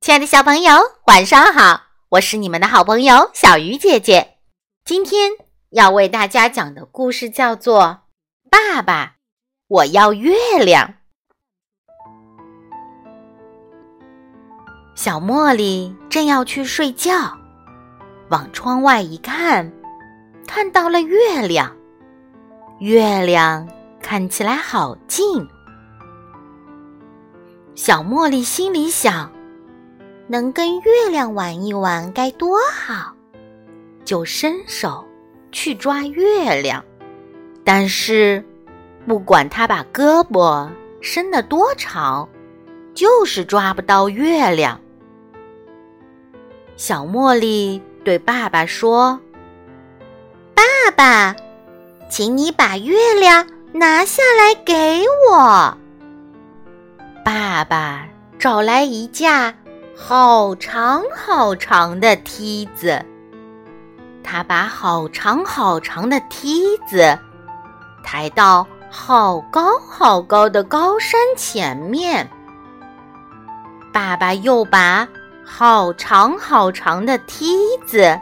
亲爱的小朋友，晚上好！我是你们的好朋友小鱼姐姐。今天要为大家讲的故事叫做《爸爸，我要月亮》。小茉莉正要去睡觉，往窗外一看，看到了月亮。月亮看起来好近。小茉莉心里想。能跟月亮玩一玩该多好，就伸手去抓月亮。但是，不管他把胳膊伸得多长，就是抓不到月亮。小茉莉对爸爸说：“爸爸，请你把月亮拿下来给我。”爸爸找来一架。好长好长的梯子，他把好长好长的梯子抬到好高好高的高山前面。爸爸又把好长好长的梯子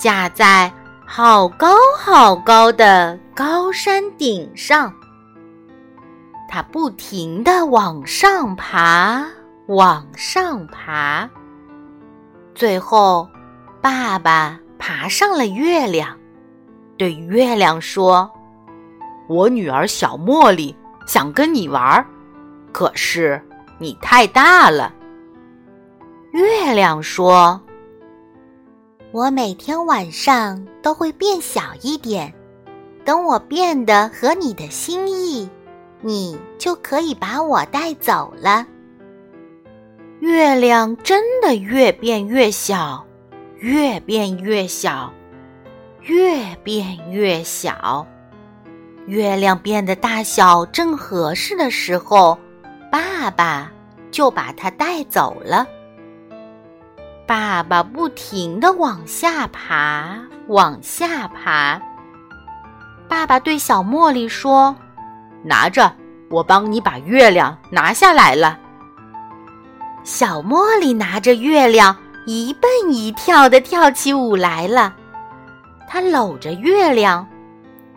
架在好高好高的高山顶上，他不停地往上爬。往上爬，最后，爸爸爬上了月亮，对月亮说：“我女儿小茉莉想跟你玩，可是你太大了。”月亮说：“我每天晚上都会变小一点，等我变得合你的心意，你就可以把我带走了。”月亮真的越变越小，越变越小，越变越小。月亮变得大小正合适的时候，爸爸就把它带走了。爸爸不停地往下爬，往下爬。爸爸对小茉莉说：“拿着，我帮你把月亮拿下来了。”小茉莉拿着月亮，一蹦一跳的跳起舞来了。她搂着月亮，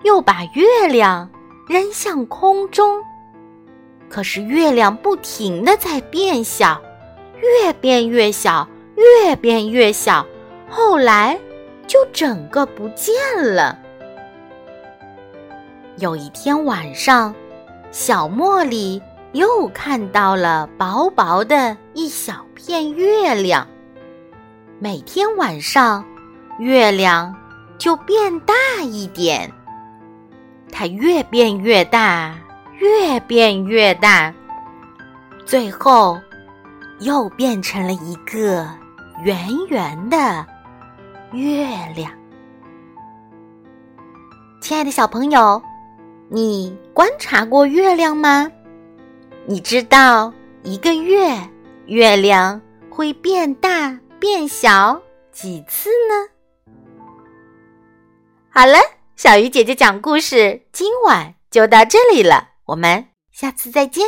又把月亮扔向空中。可是月亮不停的在变小，越变越小，越变越小，后来就整个不见了。有一天晚上，小茉莉。又看到了薄薄的一小片月亮。每天晚上，月亮就变大一点，它越变越大，越变越大，最后又变成了一个圆圆的月亮。亲爱的小朋友，你观察过月亮吗？你知道一个月月亮会变大变小几次呢？好了，小鱼姐姐讲故事，今晚就到这里了，我们下次再见。